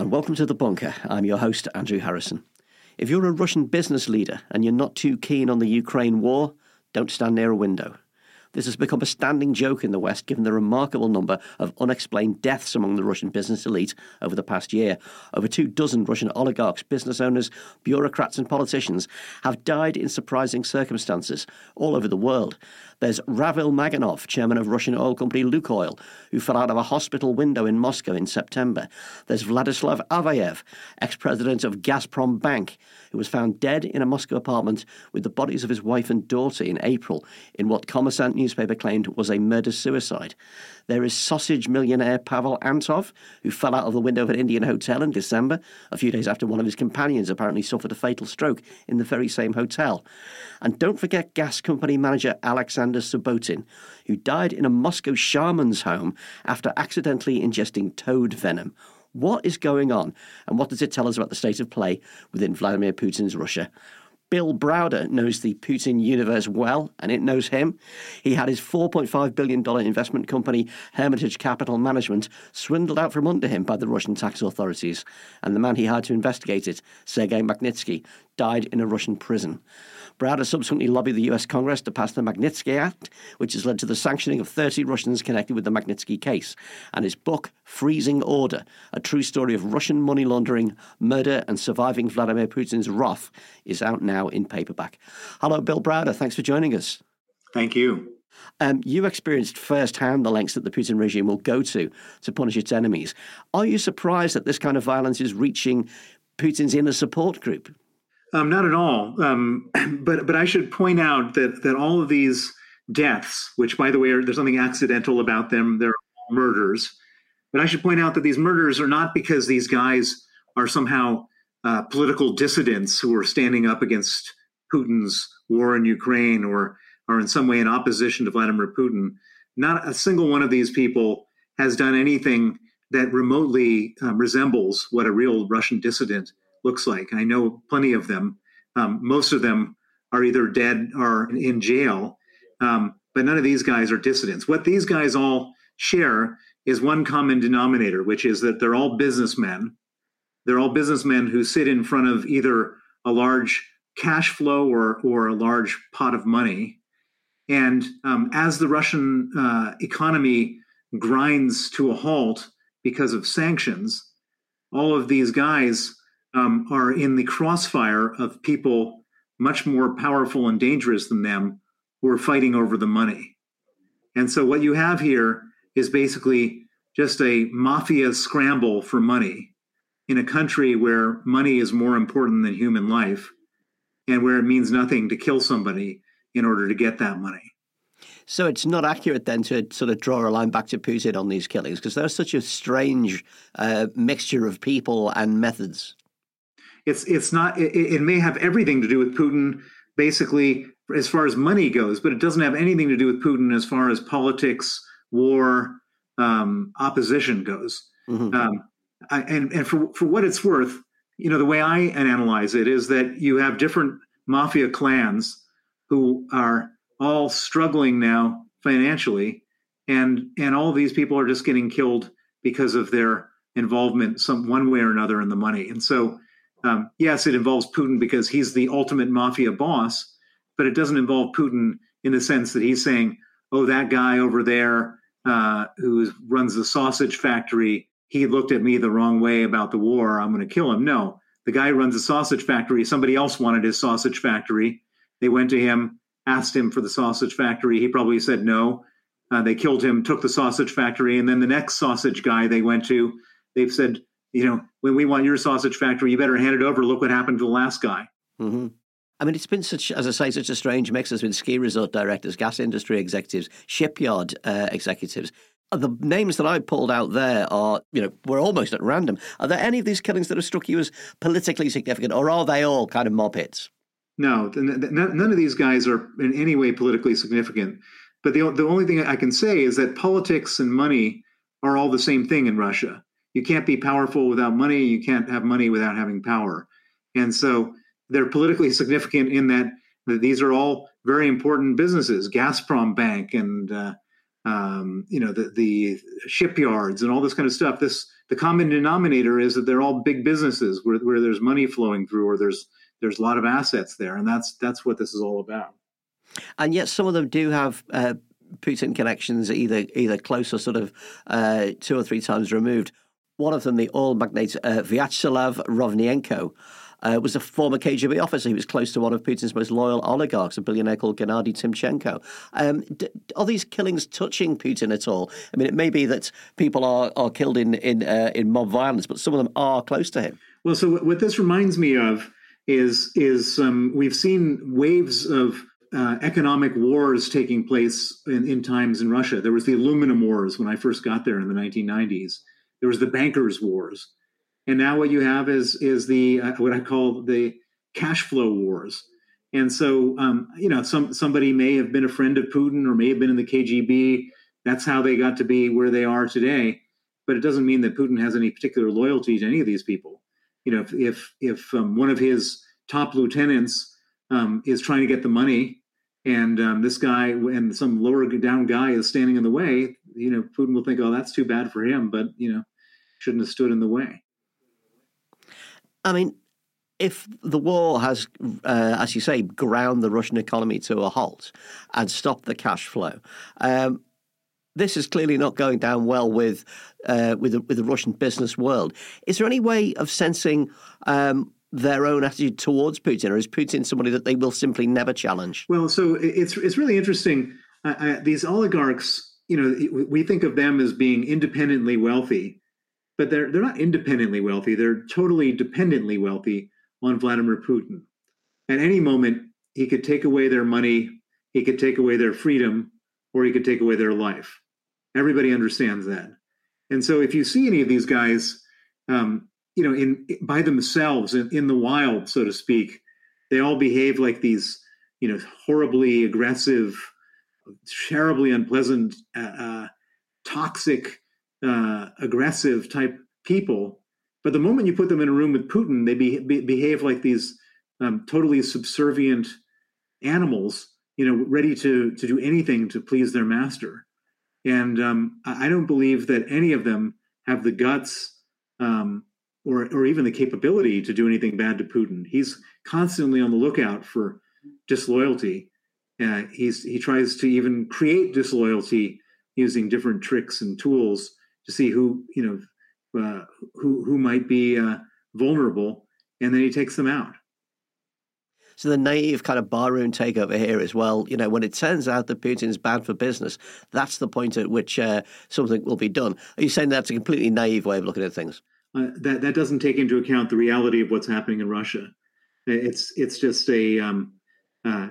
and welcome to The Bunker. I'm your host, Andrew Harrison. If you're a Russian business leader and you're not too keen on the Ukraine war, don't stand near a window. This has become a standing joke in the West given the remarkable number of unexplained deaths among the Russian business elite over the past year. Over two dozen Russian oligarchs, business owners, bureaucrats, and politicians have died in surprising circumstances all over the world. There's Ravil Maganov, chairman of Russian oil company Lukoil, who fell out of a hospital window in Moscow in September. There's Vladislav Avayev, ex president of Gazprom Bank, who was found dead in a Moscow apartment with the bodies of his wife and daughter in April in what Kommersant newspaper claimed was a murder suicide. There is sausage millionaire Pavel Antov, who fell out of the window of an Indian hotel in December, a few days after one of his companions apparently suffered a fatal stroke in the very same hotel. And don't forget gas company manager Alexander Subbotin, who died in a Moscow shaman's home after accidentally ingesting toad venom. What is going on, and what does it tell us about the state of play within Vladimir Putin's Russia? Bill Browder knows the Putin universe well, and it knows him. He had his $4.5 billion investment company, Hermitage Capital Management, swindled out from under him by the Russian tax authorities. And the man he hired to investigate it, Sergei Magnitsky, died in a Russian prison. Browder subsequently lobbied the US Congress to pass the Magnitsky Act, which has led to the sanctioning of 30 Russians connected with the Magnitsky case. And his book, Freezing Order, a true story of Russian money laundering, murder, and surviving Vladimir Putin's wrath, is out now in paperback. Hello, Bill Browder. Thanks for joining us. Thank you. Um, you experienced firsthand the lengths that the Putin regime will go to to punish its enemies. Are you surprised that this kind of violence is reaching Putin's inner support group? Um, not at all. Um, but but I should point out that that all of these deaths, which by the way, are, there's nothing accidental about them. They're murders. But I should point out that these murders are not because these guys are somehow uh, political dissidents who are standing up against Putin's war in Ukraine or are in some way in opposition to Vladimir Putin. Not a single one of these people has done anything that remotely um, resembles what a real Russian dissident looks like. I know plenty of them. Um, most of them are either dead or in jail, um, but none of these guys are dissidents. What these guys all share is one common denominator, which is that they're all businessmen. They're all businessmen who sit in front of either a large cash flow or, or a large pot of money. And um, as the Russian uh, economy grinds to a halt because of sanctions, all of these guys um, are in the crossfire of people much more powerful and dangerous than them who are fighting over the money. And so what you have here is basically just a mafia scramble for money in a country where money is more important than human life and where it means nothing to kill somebody in order to get that money. So it's not accurate then to sort of draw a line back to Putin on these killings because they're such a strange uh, mixture of people and methods it's it's not it, it may have everything to do with Putin basically as far as money goes, but it doesn't have anything to do with Putin as far as politics, war, um, opposition goes. Mm-hmm. Um, I, and and for for what it's worth, you know, the way I analyze it is that you have different mafia clans who are all struggling now financially, and and all these people are just getting killed because of their involvement some one way or another in the money. And so um, yes, it involves Putin because he's the ultimate mafia boss, but it doesn't involve Putin in the sense that he's saying, "Oh, that guy over there uh, who runs the sausage factory, he looked at me the wrong way about the war. I'm going to kill him." No, the guy who runs the sausage factory. Somebody else wanted his sausage factory. They went to him, asked him for the sausage factory. He probably said no. Uh, they killed him, took the sausage factory, and then the next sausage guy they went to, they've said, you know, when we want your sausage factory, you better hand it over. Look what happened to the last guy. Mm-hmm. I mean, it's been such, as I say, such a strange mix. There's been ski resort directors, gas industry executives, shipyard uh, executives. The names that I pulled out there are, you know, were almost at random. Are there any of these killings that have struck you as politically significant, or are they all kind of mob hits? No, none of these guys are in any way politically significant. But the, the only thing I can say is that politics and money are all the same thing in Russia you can't be powerful without money. You can't have money without having power. And so they're politically significant in that, that these are all very important businesses. Gazprom Bank and uh, um, you know, the, the shipyards and all this kind of stuff. This the common denominator is that they're all big businesses where, where there's money flowing through or there's there's a lot of assets there, and that's that's what this is all about. And yet, some of them do have uh, Putin connections, either either close or sort of uh, two or three times removed. One of them, the oil magnate uh, Vyacheslav Rovneiko, uh, was a former KGB officer. He was close to one of Putin's most loyal oligarchs, a billionaire called Gennady Timchenko. Um, d- are these killings touching Putin at all? I mean, it may be that people are, are killed in in, uh, in mob violence, but some of them are close to him. Well, so what this reminds me of is is um, we've seen waves of uh, economic wars taking place in, in, times in Russia. There was the aluminum wars when I first got there in the 1990s. There was the bankers' wars, and now what you have is is the uh, what I call the cash flow wars. And so, um, you know, some somebody may have been a friend of Putin or may have been in the KGB. That's how they got to be where they are today. But it doesn't mean that Putin has any particular loyalty to any of these people. You know, if if, if um, one of his top lieutenants um, is trying to get the money, and um, this guy and some lower down guy is standing in the way, you know, Putin will think, "Oh, that's too bad for him," but you know, shouldn't have stood in the way. I mean, if the war has, uh, as you say, ground the Russian economy to a halt and stopped the cash flow, um, this is clearly not going down well with uh, with the, with the Russian business world. Is there any way of sensing? Um, their own attitude towards Putin, or is Putin somebody that they will simply never challenge? Well, so it's it's really interesting. these oligarchs, you know, we think of them as being independently wealthy, but they're they're not independently wealthy. They're totally dependently wealthy on Vladimir Putin. At any moment, he could take away their money, he could take away their freedom, or he could take away their life. Everybody understands that. And so, if you see any of these guys, um, you know, in by themselves in, in the wild, so to speak, they all behave like these, you know, horribly aggressive, terribly unpleasant, uh, uh, toxic, uh, aggressive type people. But the moment you put them in a room with Putin, they be, be, behave like these um, totally subservient animals, you know, ready to to do anything to please their master. And um, I don't believe that any of them have the guts um, or or even the capability to do anything bad to Putin. He's constantly on the lookout for disloyalty. Uh, he's he tries to even create disloyalty using different tricks and tools to see who you know uh, who who might be uh, vulnerable, and then he takes them out. So the naive kind of barroom takeover here as well. You know, when it turns out that Putin's bad for business, that's the point at which uh, something will be done. Are you saying that's a completely naive way of looking at things? uh, that that doesn't take into account the reality of what's happening in Russia. It's it's just a um, uh,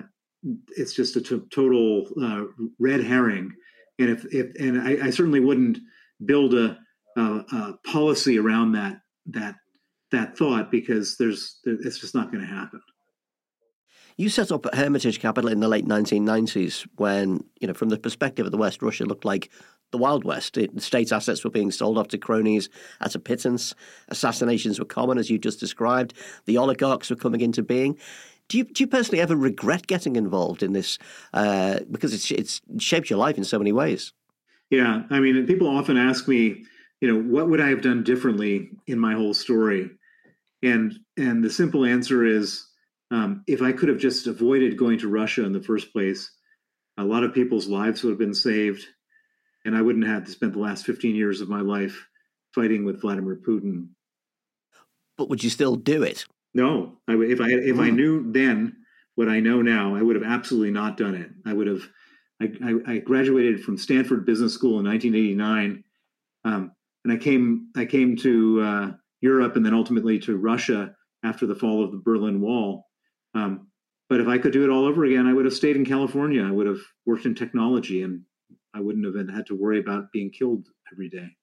it's just a t- total uh, red herring, and if, if and I, I certainly wouldn't build a, a, a, policy around that that that thought because there's it's just not going to happen. You set up Hermitage Capital in the late 1990s when, you know, from the perspective of the West, Russia looked like the Wild West. It, state assets were being sold off to cronies at a pittance. Assassinations were common, as you just described. The oligarchs were coming into being. Do you, do you personally ever regret getting involved in this? Uh, because it's, it's shaped your life in so many ways. Yeah. I mean, people often ask me, you know, what would I have done differently in my whole story? And and the simple answer is, um, if I could have just avoided going to Russia in the first place, a lot of people's lives would have been saved and I wouldn't have to spend the last 15 years of my life fighting with Vladimir Putin. But would you still do it? No, I, if I if. I hmm. knew then what I know now, I would have absolutely not done it. I would have. I, I, graduated from Stanford Business School in 1989, um, and I came I came to uh, Europe and then ultimately to Russia after the fall of the Berlin Wall. Um, but if I could do it all over again, I would have stayed in California. I would have worked in technology and I wouldn't have had to worry about being killed every day.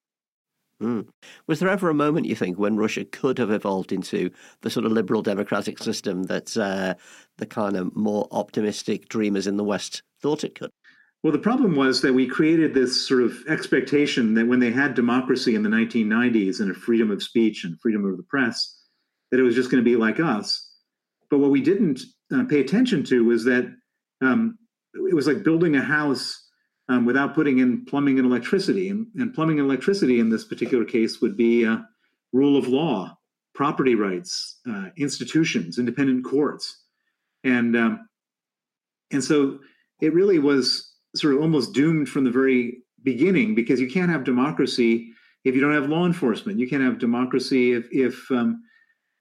Mm. Was there ever a moment you think when Russia could have evolved into the sort of liberal democratic system that uh, the kind of more optimistic dreamers in the West thought it could? Well, the problem was that we created this sort of expectation that when they had democracy in the 1990s and a freedom of speech and freedom of the press, that it was just going to be like us. But what we didn't uh, pay attention to was that um, it was like building a house um, without putting in plumbing and electricity. And, and, plumbing and electricity in this particular case would be uh, rule of law, property rights, uh, institutions, independent courts, and um, and so it really was sort of almost doomed from the very beginning because you can't have democracy if you don't have law enforcement. You can't have democracy if if um,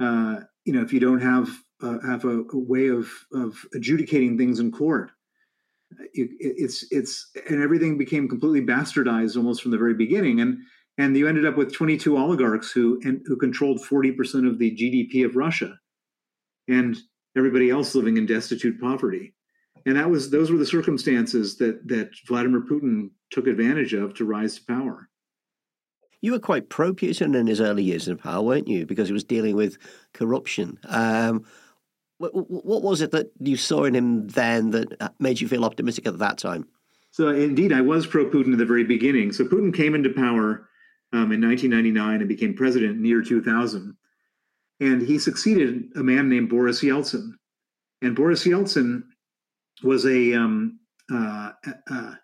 uh, you know if you don't have uh, have a, a, way of of adjudicating things in court. It, it's it's and everything became completely bastardized almost from the very beginning, and and you ended up with 22 oligarchs who and who controlled 40 percent of the GDP of Russia, and everybody else living in destitute poverty. And that was those were the circumstances that that Vladimir Putin took advantage of to rise to power. You were quite pro Putin in his early years in power, weren't you? Because he was dealing with corruption. Um, what, what, was it that you saw in him then that uh, made you feel optimistic at that time? So, indeed, I was pro Putin at the very beginning. So, Putin came into power um, in 1999 and became president in the year 2000. And he succeeded a man named Boris Yeltsin. And Boris Yeltsin was a, um, uh, uh,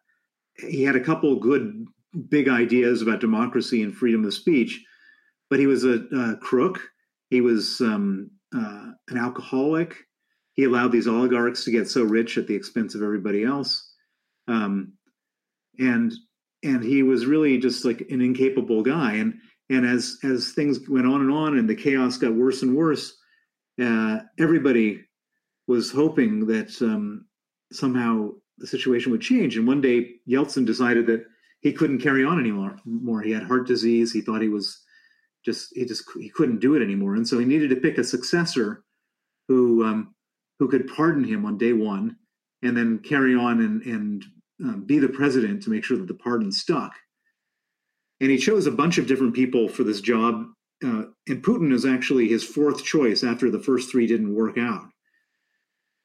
he had a couple good big ideas about democracy and freedom of speech, but he was a, a crook. He was um, uh, an alcoholic. He allowed these oligarchs to get so rich at the expense of everybody else, um, and and he was really just like an incapable guy. And and as as things went on and on, and the chaos got worse and worse, uh, everybody was hoping that um, somehow the situation would change. And one day, Yeltsin decided that he couldn't carry on anymore. More, he had heart disease. He thought he was just he just he couldn't do it anymore, and so he needed to pick a successor who um, who could pardon him on day one, and then carry on and and um, be the president to make sure that the pardon stuck. And he chose a bunch of different people for this job. Uh, and Putin is actually his fourth choice after the first three didn't work out.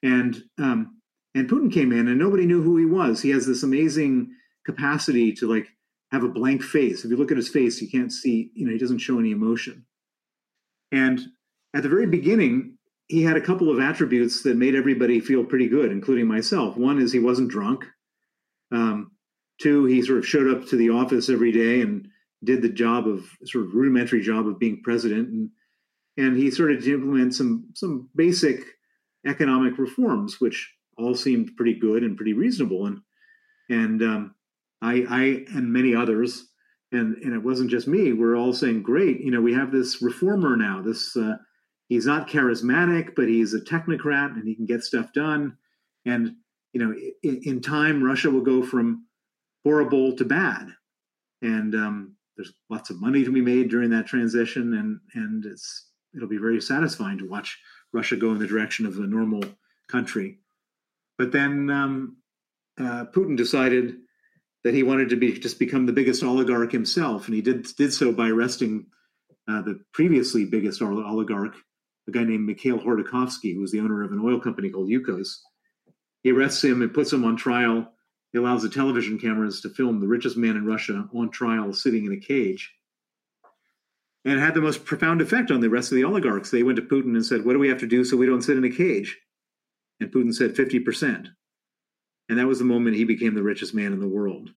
And um, and Putin came in, and nobody knew who he was. He has this amazing capacity to like have a blank face. If you look at his face, you can't see, you know, he doesn't show any emotion. And at the very beginning, he had a couple of attributes that made everybody feel pretty good, including myself. One is he wasn't drunk. Um, two, he sort of showed up to the office every day and did the job of sort of rudimentary job of being president, and and he started to implement some some basic economic reforms, which all seemed pretty good and pretty reasonable. And and um, I, I and many others, and and it wasn't just me. We're all saying, great, you know, we have this reformer now. This uh, he's not charismatic, but he's a technocrat and he can get stuff done. And you know, in, in time, Russia will go from horrible to bad, and um, there's lots of money to be made during that transition, and and it's it'll be very satisfying to watch Russia go in the direction of a normal country. But then um, uh, Putin decided that he wanted to be just become the biggest oligarch himself, and he did did so by arresting uh, the previously biggest oligarch, a guy named Mikhail Khodorkovsky, who was the owner of an oil company called Yukos. He arrests him and puts him on trial. He allows the television cameras to film the richest man in Russia on trial, sitting in a cage. And it had the most profound effect on the rest of the oligarchs. They went to Putin and said, What do we have to do so we don't sit in a cage? And Putin said 50%. And that was the moment he became the richest man in the world.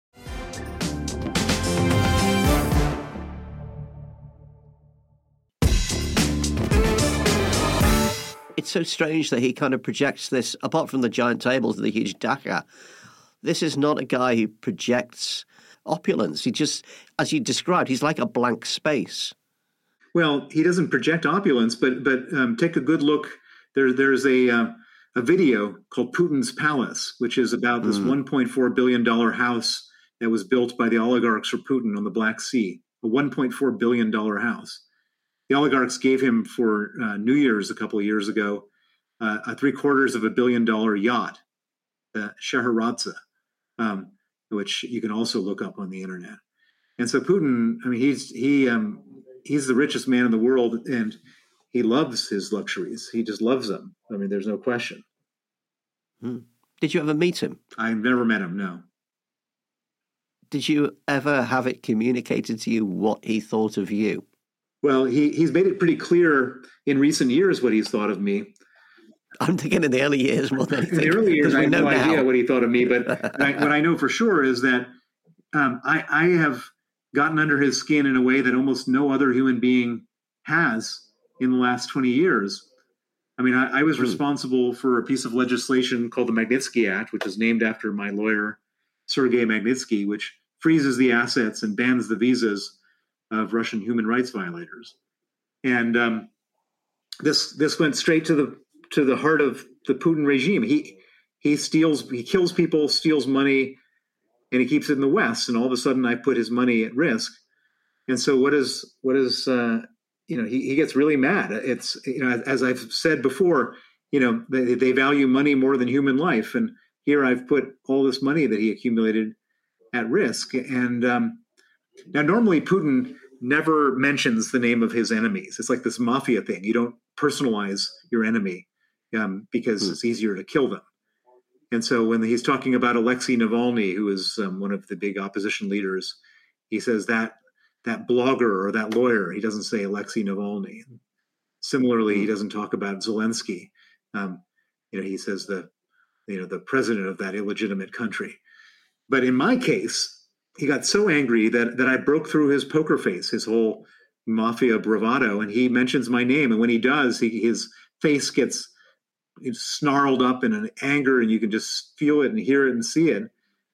It's so strange that he kind of projects this, apart from the giant tables and the huge dacha. This is not a guy who projects opulence. He just, as you described, he's like a blank space. Well, he doesn't project opulence, but but um, take a good look. There, there's a uh, a video called Putin's Palace, which is about this mm. $1.4 billion house that was built by the oligarchs for Putin on the Black Sea, a $1.4 billion house. The oligarchs gave him for uh, New Year's a couple of years ago uh, a three quarters of a billion dollar yacht, uh, Scheherazade, um, which you can also look up on the internet. And so Putin, I mean, he's he um, he's the richest man in the world, and he loves his luxuries. He just loves them. I mean, there's no question. Hmm. Did you ever meet him? I've never met him. No. Did you ever have it communicated to you what he thought of you? Well, he, he's made it pretty clear in recent years what he's thought of me. I'm thinking in the early years more than anything. In the early years, I have no now. idea what he thought of me, but I, what I know for sure is that um, I, I have gotten under his skin in a way that almost no other human being has in the last 20 years. I mean, I, I was hmm. responsible for a piece of legislation called the Magnitsky Act, which is named after my lawyer, Sergei Magnitsky, which freezes the assets and bans the visas of Russian human rights violators. And um, this this went straight to the to the heart of the Putin regime. He he steals, he kills people, steals money, and he keeps it in the West. And all of a sudden, I put his money at risk. And so, what is what is uh, you know he, he gets really mad. It's you know as, I've said before, you know they, they value money more than human life, and here I've put all this money that he accumulated at risk. And um, now, normally Putin never mentions the name of his enemies. It's like this mafia thing. You don't personalize your enemy um, because it's easier to kill them. And so when he's talking about Alexei Navalny, who is um, one of the big opposition leaders, he says that that blogger or that lawyer. He doesn't say Alexei Navalny. Similarly, he hmm. doesn't talk about Zelensky. Um, you know, he says the you know the president of that illegitimate country. But in my case, he got so angry that that I broke through his poker face, his whole mafia bravado, and he mentions my name. And when he does, he, his face gets snarled up in an anger and you can just feel it and hear it and see it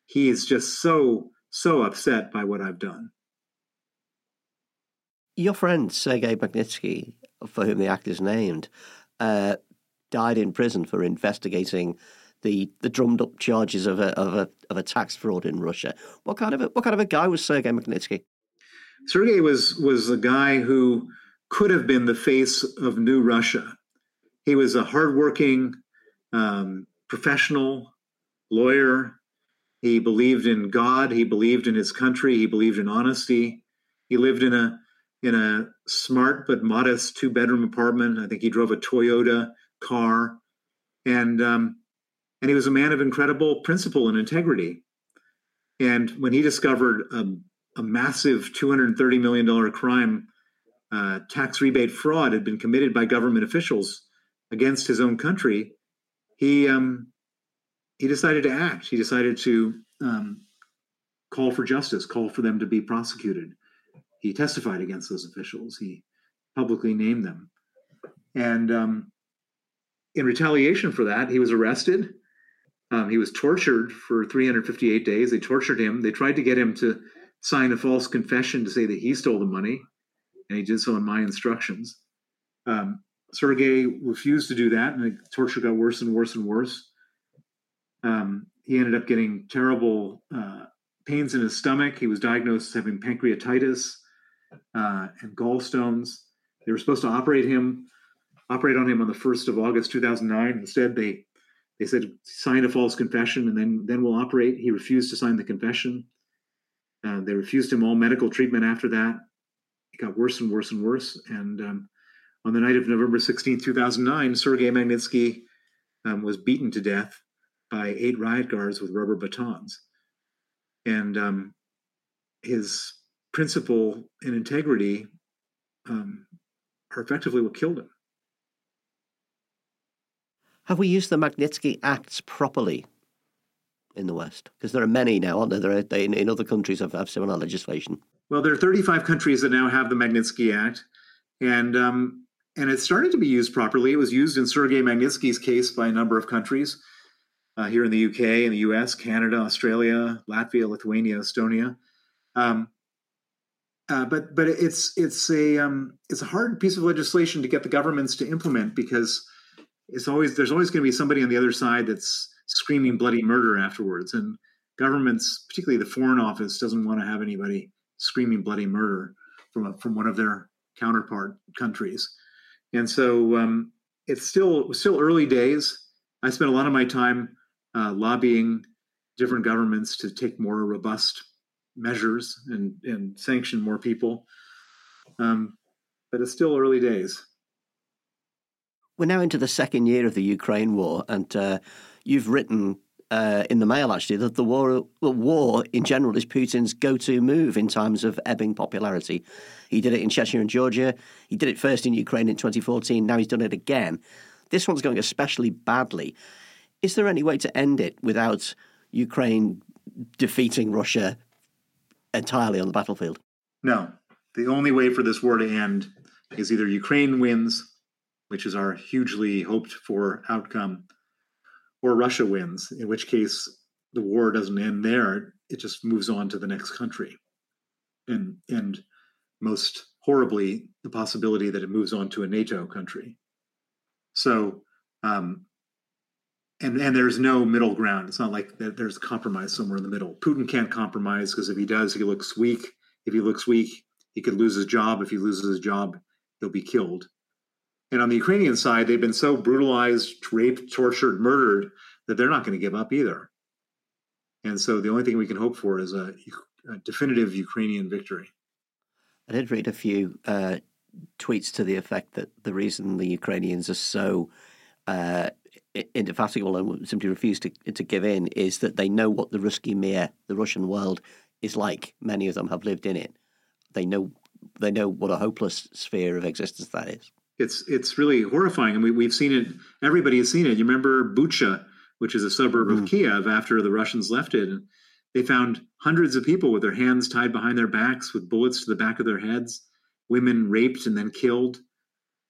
he is just so so upset by what i've done your friend sergei magnitsky for whom the act is named uh, died in prison for investigating the, the drummed up charges of a, of a of a tax fraud in Russia. What kind of a, what kind of a guy was Sergei Magnitsky? Sergei was was a guy who could have been the face of New Russia he was a hardworking um, professional lawyer. He believed in God. He believed in his country. He believed in honesty. He lived in a in a smart but modest two bedroom apartment. I think he drove a Toyota car, and um, and he was a man of incredible principle and integrity. And when he discovered a, a massive two hundred thirty million dollar crime, uh, tax rebate fraud had been committed by government officials against his own country, he um, he decided to act. He decided to um, call for justice, call for them to be prosecuted. He testified against those officials. He publicly named them, and um, in retaliation for that, he was arrested. Um, he was tortured for 358 days. They tortured him. They tried to get him to sign a false confession to say that he stole the money, and he did so on my instructions. Um, Sergei refused to do that, and the torture got worse and worse and worse. Um, he ended up getting terrible uh, pains in his stomach. He was diagnosed as having pancreatitis uh, and gallstones. They were supposed to operate him, operate on him on the first of August, two thousand nine. Instead, they they said sign a false confession and then then we'll operate. He refused to sign the confession. Uh, they refused him all medical treatment after that. It got worse and worse and worse, and um, on the night of November 16, 2009, Sergei Magnitsky um, was beaten to death by eight riot guards with rubber batons. And um, his principle and integrity um, are effectively what killed him. Have we used the Magnitsky Acts properly in the West? Because there are many now, aren't there? there are, they, in, in other countries have, have similar legislation. Well, there are 35 countries that now have the Magnitsky Act. And um, and it started to be used properly. It was used in Sergei Magnitsky's case by a number of countries uh, here in the UK, in the US, Canada, Australia, Latvia, Lithuania, Estonia. Um, uh, but but it's it's a um, it's a hard piece of legislation to get the governments to implement because it's always there's always going to be somebody on the other side that's screaming bloody murder afterwards, and governments, particularly the Foreign Office, doesn't want to have anybody screaming bloody murder from a, from one of their counterpart countries. And so um, it's still still early days. I spent a lot of my time uh, lobbying different governments to take more robust measures and, and sanction more people. Um, but it's still early days. We're now into the second year of the Ukraine war, and uh, you've written uh, in the Mail actually that the war, the war in general, is Putin's go-to move in times of ebbing popularity. He did it in Chechnya and Georgia. He did it first in Ukraine in 2014. Now he's done it again. This one's going especially badly. Is there any way to end it without Ukraine defeating Russia entirely on the battlefield? No. The only way for this war to end is either Ukraine wins, which is our hugely hoped for outcome, or Russia wins, in which case the war doesn't end there. It just moves on to the next country. And, and most horribly, the possibility that it moves on to a NATO country. So, um, and and there's no middle ground. It's not like that. there's compromise somewhere in the middle. Putin can't compromise because if he does, he looks weak. If he looks weak, he could lose his job. If he loses his job, he'll be killed. And on the Ukrainian side, they've been so brutalized, raped, tortured, murdered that they're not going to give up either. And so the only thing we can hope for is a, a definitive Ukrainian victory. I did read a few uh, tweets to the effect that the reason the Ukrainians are so uh, indefatigable and simply refuse to, to give in is that they know what the Ruski Mir, the Russian world, is like. Many of them have lived in it. They know they know what a hopeless sphere of existence that is. It's it's really horrifying, and we, we've seen it. Everybody has seen it. You remember Bucha, which is a suburb mm. of Kiev, after the Russians left it, and they found hundreds of people with their hands tied behind their backs, with bullets to the back of their heads, women raped and then killed,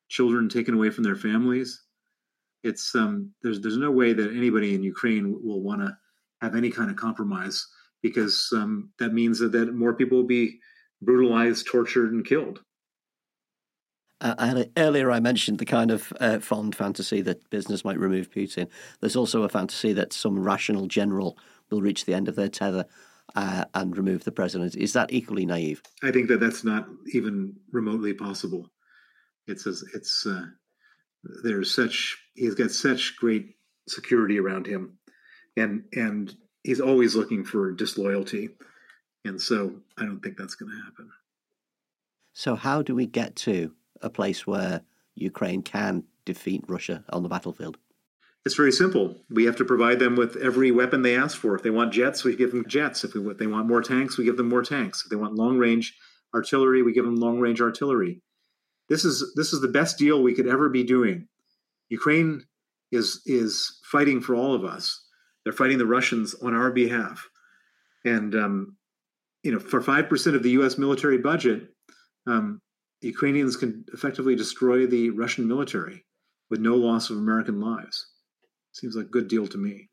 children taken away from their families. It's um, there's there's no way that anybody in Ukraine will want to have any kind of compromise because um, that means that, that more people will be brutalized, tortured, and killed. Uh, earlier, I mentioned the kind of uh, fond fantasy that business might remove Putin. There's also a fantasy that some rational general will reach the end of their tether uh, and remove the president. Is that equally naive? I think that that's not even remotely possible. It's it's uh, there's such he's got such great security around him, and and he's always looking for disloyalty, and so I don't think that's going to happen. So how do we get to a place where Ukraine can defeat Russia on the battlefield? It's very simple. We have to provide them with every weapon they ask for. If they want jets, we give them jets. If, we, if they want more tanks, we give them more tanks. If they want long range artillery, we give them long range artillery. This is this is the best deal we could ever be doing. Ukraine is is fighting for all of us. They're fighting the Russians on our behalf, and um, you know, for five percent of the U.S. military budget, um, Ukrainians can effectively destroy the Russian military with no loss of American lives. Seems like a good deal to me.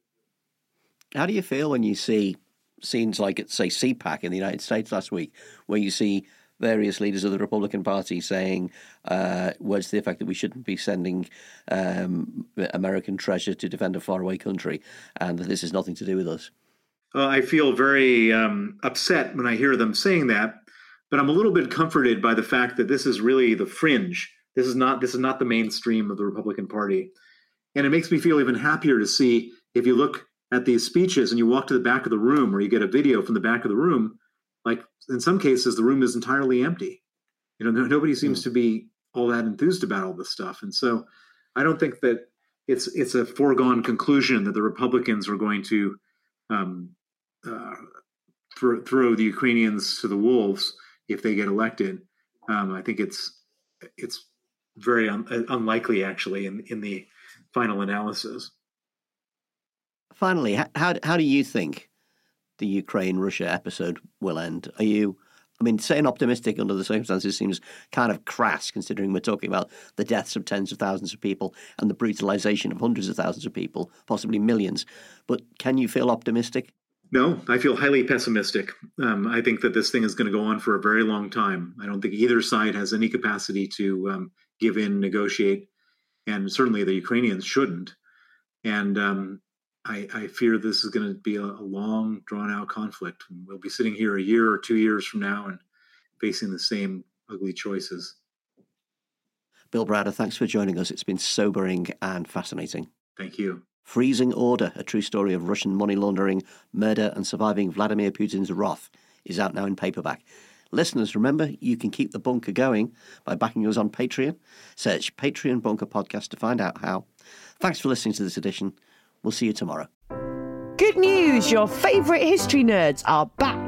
How do you feel when you see scenes like at say CPAC in the United States last week, where you see various leaders of the Republican Party saying uh, words to the effect that we shouldn't be sending um, American treasure to defend a faraway country, and that this has nothing to do with us. Uh, I feel very um, upset when I hear them saying that, but I'm a little bit comforted by the fact that this is really the fringe. This is not this is not the mainstream of the Republican Party, and it makes me feel even happier to see if you look at these speeches and you walk to the back of the room or you get a video from the back of the room like in some cases the room is entirely empty. You know nobody seems mm. to be all that enthused about all this stuff. And so i don't think that it's it's a foregone conclusion that the republicans are going to um, uh, throw, throw the ukrainians to the wolves if they get elected. Um, i think it's it's very un- unlikely actually in in the final analysis. Finally how, how do you think the Ukraine Russia episode will end. Are you? I mean, saying optimistic under the circumstances seems kind of crass, considering we're talking about the deaths of tens of thousands of people and the brutalization of hundreds of thousands of people, possibly millions. But can you feel optimistic? No, I feel highly pessimistic. Um, I think that this thing is going to go on for a very long time. I don't think either side has any capacity to um, give in, negotiate, and certainly the Ukrainians shouldn't. And um, I, I, fear this is going to be a, a long, drawn out conflict. We'll be sitting here a year or two years from now and facing the same ugly choices. Bill Browder, thanks for joining us. It's been sobering and fascinating. Thank you. Freezing Order, a true story of Russian money laundering, murder, and surviving Vladimir Putin's wrath, is out now in paperback. Listeners, remember you can keep the bunker going by backing us on Patreon. Search Patreon Bunker Podcast to find out how. Thanks for listening to this edition. We'll see you tomorrow. Good news! Your favourite history nerds are back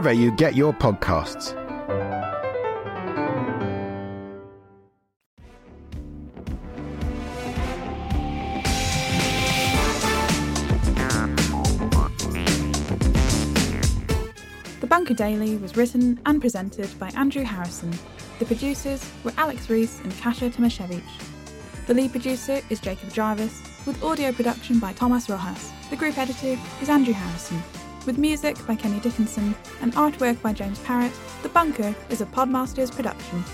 Wherever you get your podcasts. The Bunker Daily was written and presented by Andrew Harrison. The producers were Alex Reese and Kasia Tomasiewicz. The lead producer is Jacob Jarvis, with audio production by Tomas Rojas. The group editor is Andrew Harrison. With music by Kenny Dickinson and artwork by James Parrott, The Bunker is a Podmasters production.